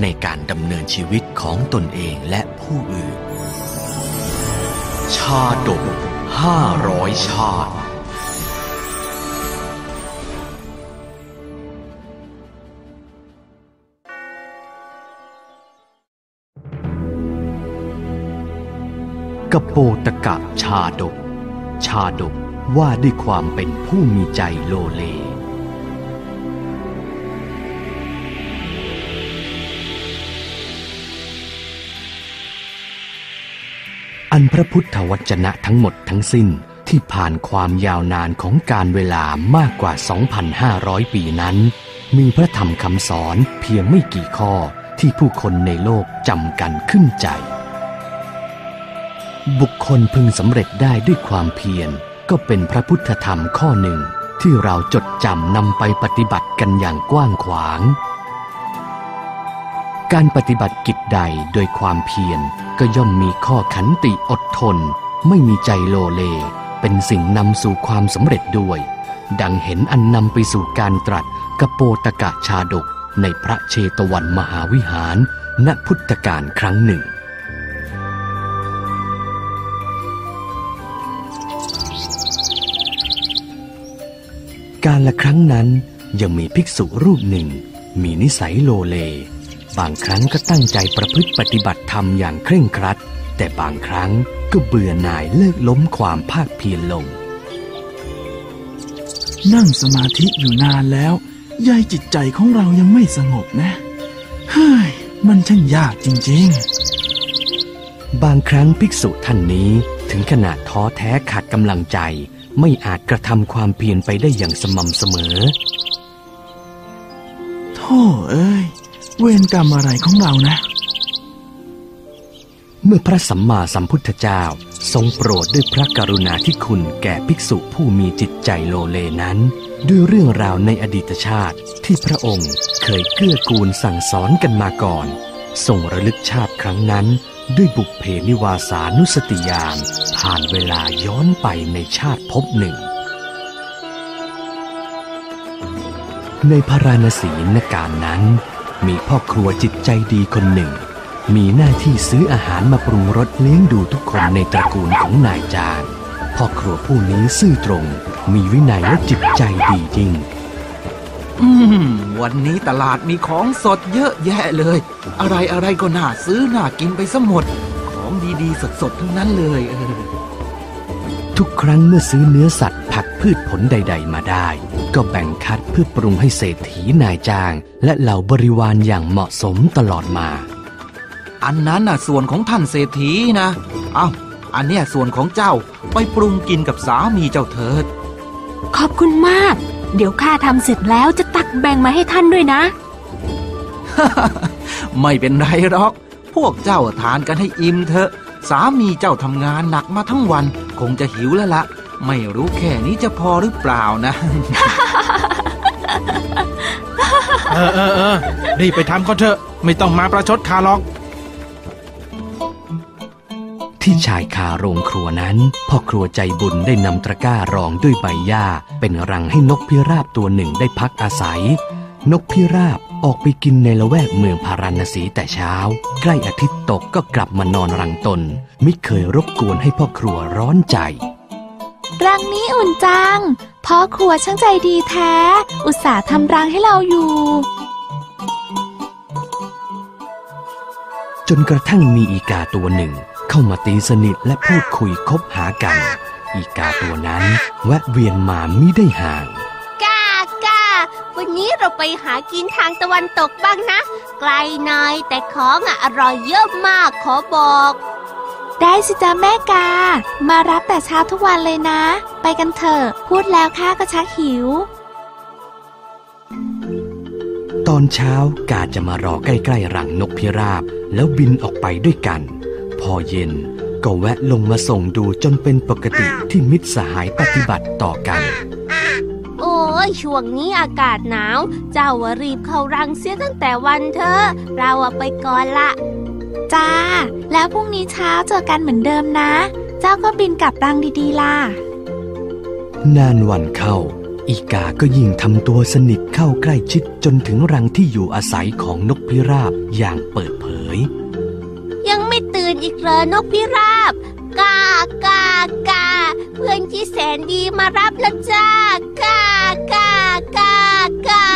ในการดำเนินชีวิตของตนเองและผู้อื่น ชาดกห้าร้อยชาติกโปตกะชาดก ชาดกว่าด้วยความเป็นผู้มีใจโลเล อันพระพุทธวจนะทั้งหมดทั้งสิ้นที่ผ่านความยาวนานของการเวลามากกว่า 2,500 ปีนั้น มีพระธรรมคำสอนเพียงไม่กี่ข้อที่ผู้คนในโลกจำกันขึ้นใจ บุคคลพึงสำเร็จได้ด้วยความเพียรก็เป็นพระพุทธธรรมข้อหนึ่ง ที่เราจดจำนำไปปฏิบัติกันอย่างกว้างขวาง การปฏิบัติกิจใดโดยความเพียรก็ย่อมมีข้อขันติอดทน ไม่มีใจโลเล เป็นสิ่งนำสู่ความสำเร็จด้วย ดังเห็นอันนำไปสู่การตรัสกโปตกะชาดกในพระเชตวันมหาวิหาร ณพุทธกาลครั้งหนึ่ง การละครั้งนั้นยังมีภิกษุรูปหนึ่ง มีนิสัยโลเล บางครั้งก็ตั้งใจประพฤติปฏิบัติธรรมอย่างเคร่งครัด แต่บางครั้งก็เบื่อหน่ายเลิกล้มความภาคเพียรลง นั่งสมาธิอยู่นานแล้วยายจิตใจของเรายังไม่สงบนะ เฮ้ย มันช่างยากจริงๆ บางครั้งภิกษุท่านนี้ถึงขนาดท้อแท้ขาดกำลังใจ ไม่อาจกระทำความเพียรไปได้อย่างสม่ำเสมอ โธ่เอ้ย เวรกรรมอะไรของเรานะ เมื่อพระสัมมาสัมพุทธเจ้าทรงโปรดด้วยพระกรุณาธิคุณแก่ภิกษุผู้มีจิตใจโลเลนั้น ด้วยเรื่องราวในอดีตชาติที่พระองค์เคยเกื้อกูลสั่งสอนกันมาก่อนทรงระลึกชาติครั้งนั้น ด้วยบุพเพนิวาสานุสติญาณผ่านเวลาย้อนไปในชาติภพหนึ่ง ในพาราณสีนการนั้น มีพ่อครัวจิตใจดีคนหนึ่ง มีหน้าที่ซื้ออาหารมาปรุงรสเลี้ยงดูทุกคนในตระกูลของนายจางพ่อครัวผู้นี้ซื่อตรง มีวินัยและจิตใจดีจริง อืม วันนี้ตลาดมีของสดเยอะแยะเลย อะไรอะไรก็น่าซื้อน่ากินไปซะหมด ของดีๆ สดๆ ทั้งนั้นเลยเออ ทุกครั้งเมื่อซื้อเนื้อสัตว์ผักพืชผลใด ๆ มาได้ ก็แบ่งคัดเพื่อปรุงให้เศรษฐีนายจ้าง และเหล่าบริวารอย่างเหมาะสมตลอดมา อันนั้นน่ะส่วนของท่านเศรษฐีนะ เอ้า อันเนี้ยส่วนของเจ้าไปปรุงกินกับสามีเจ้าเถิด ขอบคุณมาก เดี๋ยวข้าทำเสร็จแล้วจะตักแบ่งมาให้ท่านด้วยนะ ไม่เป็นไรหรอก พวกเจ้าทานกันให้อิ่มเถอะ สามีเจ้าทำงานหนักมาทั้งวันค งจะหิวแล้วละไม่รู้แค่นี้จะพอหรือเปล่านะ เออเออเออรีบไปทำก็เถอะ ไม่ต้องมาประชดข้าหรอก ที่ชายคาโรงครัวนั้นพ่อครัวใจบุญได้นำตะกร้ารองด้วยใบหญ้า เป็นรังให้นกพิราบตัวหนึ่งได้พักอาศัย นกพิราบ ออกไปกินในละแวกเมืองพาราณสีแต่เช้า ใกล้อาทิตย์ตกก็กลับมานอนรังตน ไม่เคยรบกวนให้พ่อครัวร้อนใจ รังนี้อุ่นจัง พ่อครัวช่างใจดีแท้ อุตส่าห์ทำรังให้เราอยู่ จนกระทั่งมีอีกาตัวหนึ่ง เข้ามาตีสนิทและพูดคุยคบหากัน อีกาตัวนั้นแวะเวียนมามิได้ห่างกากา วันนี้เราไปหากินทางตะวันตกบ้างนะ ไกลหน่อยแต่ของอะอร่อยเยอะมากขอบอก ได้สิจ้าแม่กา มารับแต่เช้าทุกวันเลยนะ ไปกันเถอะ พูดแล้วข้าก็ชักหิว ตอนเช้ากาจะมารอใกล้ๆรังนกพิราบ แล้วบินออกไปด้วยกัน พอเย็นก็แวะลงมาส่งดูจนเป็นปกติที่มิตรสหายปฏิบัติต่อกันโอ้ ยช่วงนี้อากาศหนาว เจ้าว่ารีบเข้ารังเสียตั้งแต่วันเธอะเราอะไปก่อนละจ้า แล้วพรุ่งนี้เช้าเจอกันเหมือนเดิมนะ เจ้าก็บินกลับรังดีๆล่ะ นานวันเข้า อีกาก็ยิ่งทำตัวสนิทเข้าใกล้ชิดจนถึงรังที่อยู่อาศัยของนกพิราบอย่างเปิดเผย ยังไม่ตื่นอีกเหรอนกพิราบกากากาเพื่อนที่แสนดีมารับแล้วจ้ากา กากากา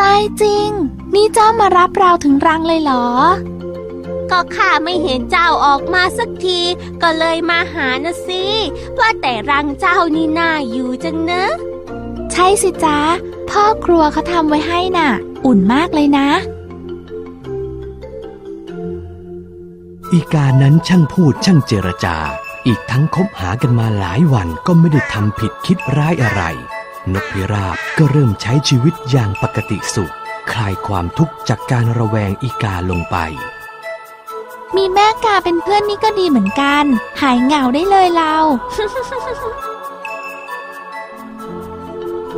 ตายจริง นี่เจ้ามารับเราถึงรังเลยเหรอ ก็ข้าไม่เห็นเจ้าออกมาสักที ก็เลยมาหานะสิ ว่าแต่รังเจ้านี่น่าอยู่จังเนอะ ใช่สิจ้าพ่อครัวเขาทำไว้ให้น่ะ อุ่นมากเลยนะ อีกานั้นช่างพูดช่างเจรจา อีกทั้งคบหากันมาหลายวันก็ไม่ได้ทำผิดคิดร้ายอะไร นกพิราบก็เริ่มใช้ชีวิตอย่างปกติสุข คลายความทุกข์จากการระแวงอีกาลงไป มีแม่กาเป็นเพื่อนนี่ก็ดีเหมือนกัน หายเหงาได้เลยเรา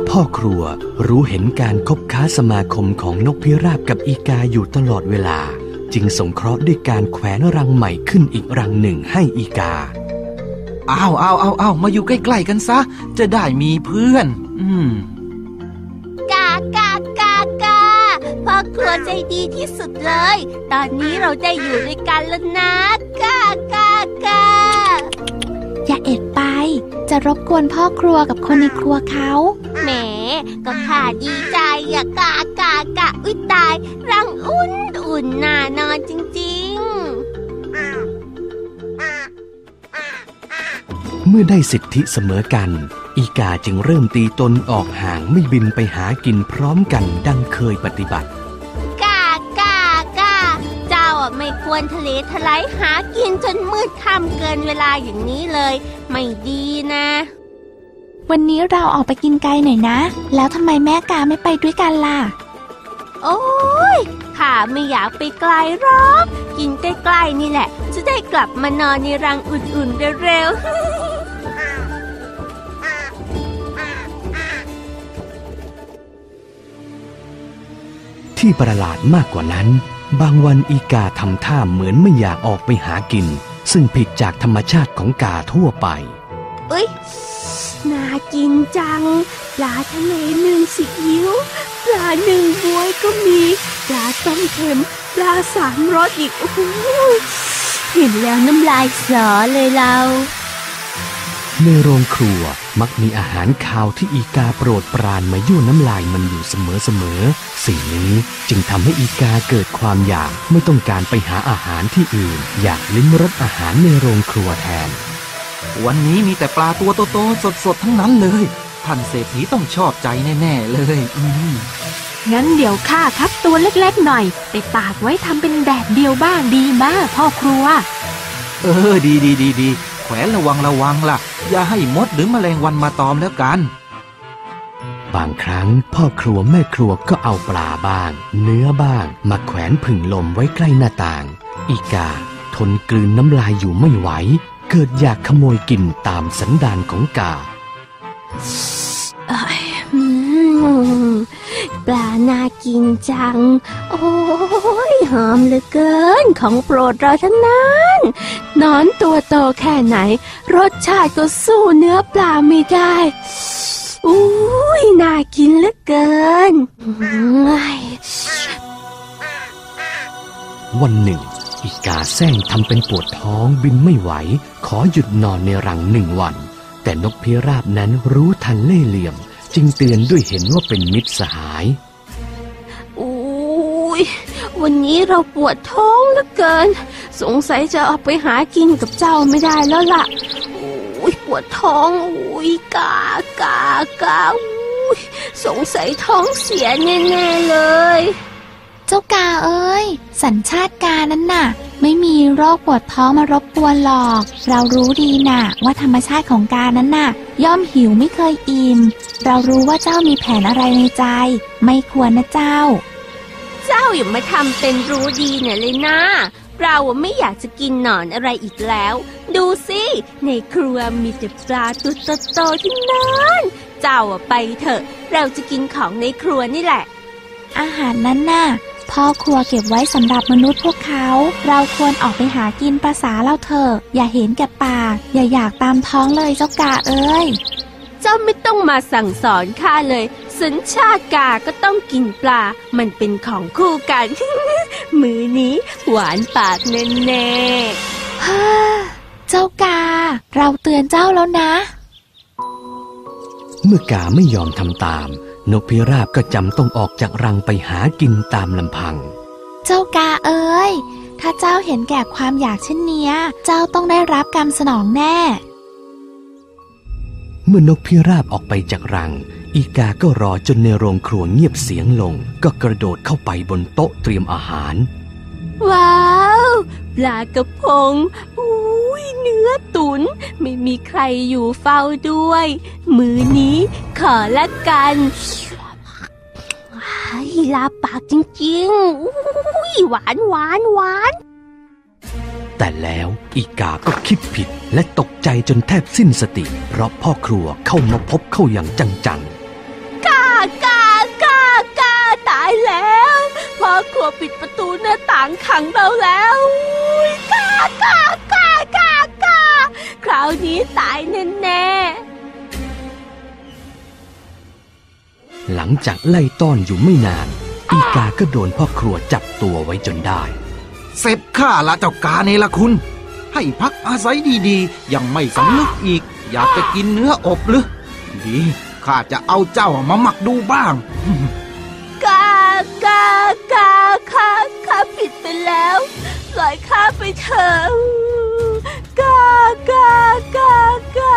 พ่อครัวรู้เห็นการคบค้าสมาคมของนกพิราบกับอีกาอยู่ตลอดเวลา จึงสงเคราะห์ด้วยการแขวนรังใหม่ขึ้นอีกรังหนึ่งให้อีกาอ้าวอ้าวอ้าวอ้าวมาอยู่ใกล้ๆกันซะ จะได้มีเพื่อน อืมกากากากาพ่อครัวใจดีที่สุดเลย ตอนนี้เราได้อยู่ด้วยกันแล้วนะกากากาอย่าเอ็ดไป จะรบกวนพ่อครัวกับคนในครัวเขาแหมก็ข้าดีใจอะกากากะอุ้ยตายรังอุ่นอุ่นน่านอนจริงๆ เมื่อได้สิทธิเสมอกัน อีกาจึงเริ่มตีตนออกห่างไม่บินไปหากินพร้อมกันดังเคยปฏิบัติ กากากาเจ้าอะไม่ควรทะเลทลายหากินจนมืดค่ำเกินเวลาอย่างนี้เลย ไม่ดีนะ วันนี้เราออกไปกินไกลหน่อยนะ แล้วทำไมแม่กาไม่ไปด้วยกันล่ะ โอ้ยข้าไม่อยากไปไกลหรอกกินใกล้ๆนี่แหละ จะได้กลับมานอนในรังอุ่นๆเร็วๆ ที่ประหลาดมากกว่านั้น บางวันอีกาทำท่าเหมือนไม่อยากออกไปหากิน ซึ่งผิดจากธรรมชาติของกาทั่วไป เอ้ยน่ากินจัง ปลาทะเลหนึ่งซีอิ๊วปลาหนึ่งบวยก็มี ปลาต้มเค็ม ปลาสามรสอีกโอ้โหเห็นแล้วน้ำลายสอเลยเรา ในโรงครัวมักมีอาหารคาวที่อีกาโปรดปรานมายั่วน้ำลายมันอยู่เสมอๆ สิ่งนี้จึงทำให้อีกาเกิดความอยากไม่ต้องการไปหาอาหารที่อื่น อยากลิ้มรสอาหารในโรงครัวแทน วันนี้มีแต่ปลาตัวโตๆสดๆ ทั้งนั้นเลย ท่านเศรษฐีต้องชอบใจแน่ๆเลยอืมงั้นเดี๋ยวข้าคัดตัวเล็กๆหน่อย ไปตากไว้ทำเป็นแดดเดียวบ้างดีมากพ่อครัว เออ ดีดีดีดีแขวนระวังระวังล่ะ อย่าให้มดหรือแมลงวันมาตอมแล้วกัน บางครั้งพ่อครัวแม่ครัวก็เอาปลาบ้าง เนื้อบ้าง มาแขวนผึ่งลมไว้ใกล้หน้าต่าง อีกา ทนกลืนน้ำลายอยู่ไม่ไหว เกิดอยากขโมยกินตามสันดานของกาอืมปลาน่ากินจัง โอ้ยหอมเหลือเกิน ของโปรดเราทั้งนั้นห นอนตัวโตแค่ไหน รสชาติก็สู้เนื้อปลาไม่ได้ อุ้ยน่ากินเหลือเกินอืมวันหนึ่ง อีกาแซงทำเป็นปวดท้องบินไม่ไหว ขอหยุดนอนในรังหนึ่งวัน แต่นกพิราบนั้นรู้ทันเล่ห์เหลี่ยม จึงเตือนด้วยเห็นว่าเป็นมิตรสหายอุ้ยวันนี้เราปวดท้องเหลือเกิน สงสัยจะออกไปหากินกับเจ้าไม่ได้แล้วล่ะอุ้ยปวดท้องอุ้ยกากากาอุ้ยสงสัยท้องเสียแน่ๆเลย เจ้ากาเอ้ย สัญชาติกานั้นน่ะ ไม่มีโรคปวดท้องมารบกวนหรอก เรารู้ดีน่ะ ว่าธรรมชาติของกานั้นน่ะ ย่อมหิวไม่เคยอิ่ม เรารู้ว่าเจ้ามีแผนอะไรในใจ ไม่ควรนะเจ้า เจ้าอย่ามาทำเป็นรู้ดีเนี่ยเลยนะ เราอะไม่อยากจะกินหนอนอะไรอีกแล้ว ดูสิ ในครัวมีแต่ปลาตัวโตๆที่นั้นเจ้าอะไปเถอะ เราจะกินของในครัวนี่แหละ อาหารนั้นน่ะพ่อครัวเก็บไว้สำหรับมนุษย์พวกเขา เราควรออกไปหากินภาษาเราเถอะ อย่าเห็นแก่ปาก อย่าอยากตามท้องเลยเจ้ากาเอ้ย เจ้าไม่ต้องมาสั่งสอนข้าเลย สัญชาติกาก็ต้องกินปลา มันเป็นของคู่กัน มือนี้หวานปากแน่ฮ่าเจ้ากา เราเตือนเจ้าแล้วนะ เมื่อกาไม่ยอมทำตาม นกพิราบก็จำต้องออกจากรังไปหากินตามลำพัง เจ้ากาเอ้ย ถ้าเจ้าเห็นแก่ความอยากเช่นเนี้ยเจ้าต้องได้รับกรรมสนองแน่ เมื่อนกพิราบออกไปจากรัง อีกาก็รอจนในโรงครัวเงียบเสียงลง ก็กระโดดเข้าไปบนโต๊ะเตรียมอาหารๆว้าว ปลากระพงอุ้ยเนื้อตุน ไม่มีใครอยู่เฝ้าด้วย มือนี้ขอละกันไอ้ลาปากจริงๆอุ้ยหวานหวานหวานแต่แล้วอีกาก็คิดผิดและตกใจจนแทบสิ้นสติ เพราะพ่อครัวเข้ามาพบเข้าอย่างจังก ครัวปิดประตูหน้าต่างขังเราแล้วอุ๊ยกากากากากาคราวนี้ตายแน่ๆๆหลังจากไล่ต้อนอยู่ไม่นาน อีกาก็โดนพ่อครัวจับตัวไว้จนได้ เสร็จข้าละเจ้ากาเนละคุณ ให้พักอาศัยดีๆ ยังไม่สำนึกอีก อยากจะกินเนื้ออบหรือดีข้าจะเอาเจ้ามาหมักดูบ้างกากากา ข้าข้าผิดไปแล้วปล่อยข้าไปเถอะกากากากา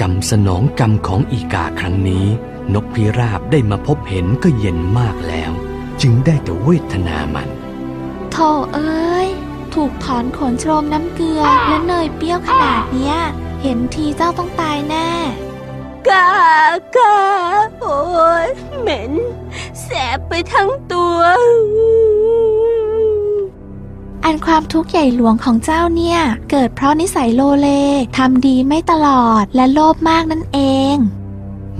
กรรมสนองกรรมของอีกาครั้งนี้ นกพิราบได้มาพบเห็นก็เย็นมากแล้ว จึงได้แต่เวทนามันโธ่เอ้ย ถูกถอนขนโชมน้ำเกลือและเนยเปรี้ยวขนาดเนี้ย เห็นทีเจ้าต้องตายแน่กากาโอ้ยเหม็น แสบไปทั้งตัว อันความทุกข์ใหญ่หลวงของเจ้าเนี่ย เกิดเพราะนิสัยโลเลทำดีไม่ตลอดและโลภมากนั่นเอง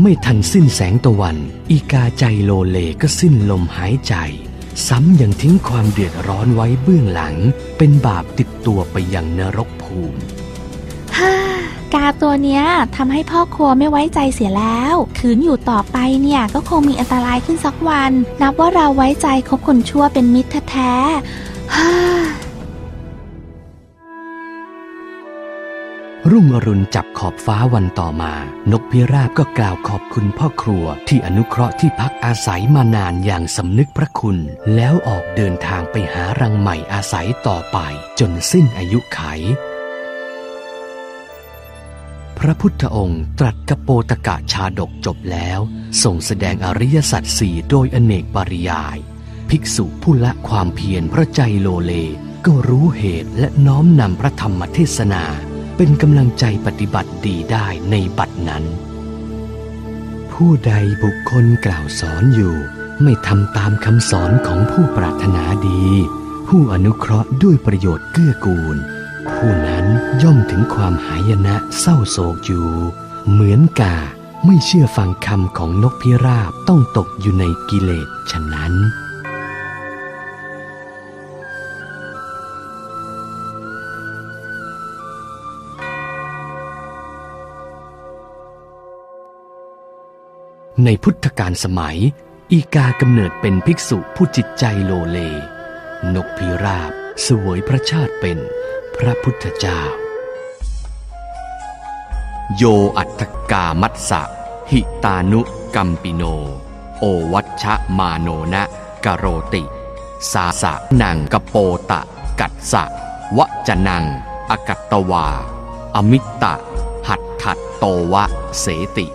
ไม่ทันสิ้นแสงตะวัน อีกาใจโลเลก็สิ้นลมหายใจ ซ้ำยังทิ้งความเดือดร้อนไว้เบื้องหลัง เป็นบาปติดตัวไปยังนรกภูมิฮ่า กาตัวเนี้ยทำให้พ่อครัวไม่ไว้ใจเสียแล้วขืนอยู่ต่อไปเนี่ยก็คงมีอันตรายขึ้นสักวัน นับว่าเราไว้ใจคบคนชั่วเป็นมิตรแท้รุ่งอรุณจับขอบฟ้าวันต่อมา นกพิราบก็กล่าวขอบคุณพ่อครัวที่อนุเคราะห์ที่พักอาศัยมานานอย่างสำนึกพระคุณ แล้วออกเดินทางไปหารังใหม่อาศัยต่อไป จนสิ้นอายุไข ระพุทธองค์ตรัสกโปตกะชาดกจบแล้วส่งแสดงอริยสัจสี่โดยอเนกปริยาย ภิกษุผู้ละความเพียรพระใจโลเล ก็รู้เหตุและน้อมนำพระธรรมเทศนา เป็นกำลังใจปฏิบัติดีได้ในบัดนั้น ผู้ใดบุคคลกล่าวสอนอยู่ไม่ทำตามคำสอนของผู้ปรารถนาดี ผู้อนุเคราะห์ด้วยประโยชน์เกื้อกูล ผู้นั้นย่อมถึงความหายนะเศร้าโศกอยู่ เหมือนกาไม่เชื่อฟังคำของนกพิราบต้องตกอยู่ในกิเลสฉะนั้น ในพุทธกาลสมัย อีกากำเนิดเป็นภิกษุผู้จิตใจโลเล นกพิราบสวยพระชาติเป็น พระพุทธเจ้า โยอัตถกามัสสะหิตานุกัมปิโน โอวัชชะมาโนนะกโรติ สาสะนังกโปตะ กัสสะวะจนัง อกัตตวา อมิตตะ หัตถัดโตวะเสติ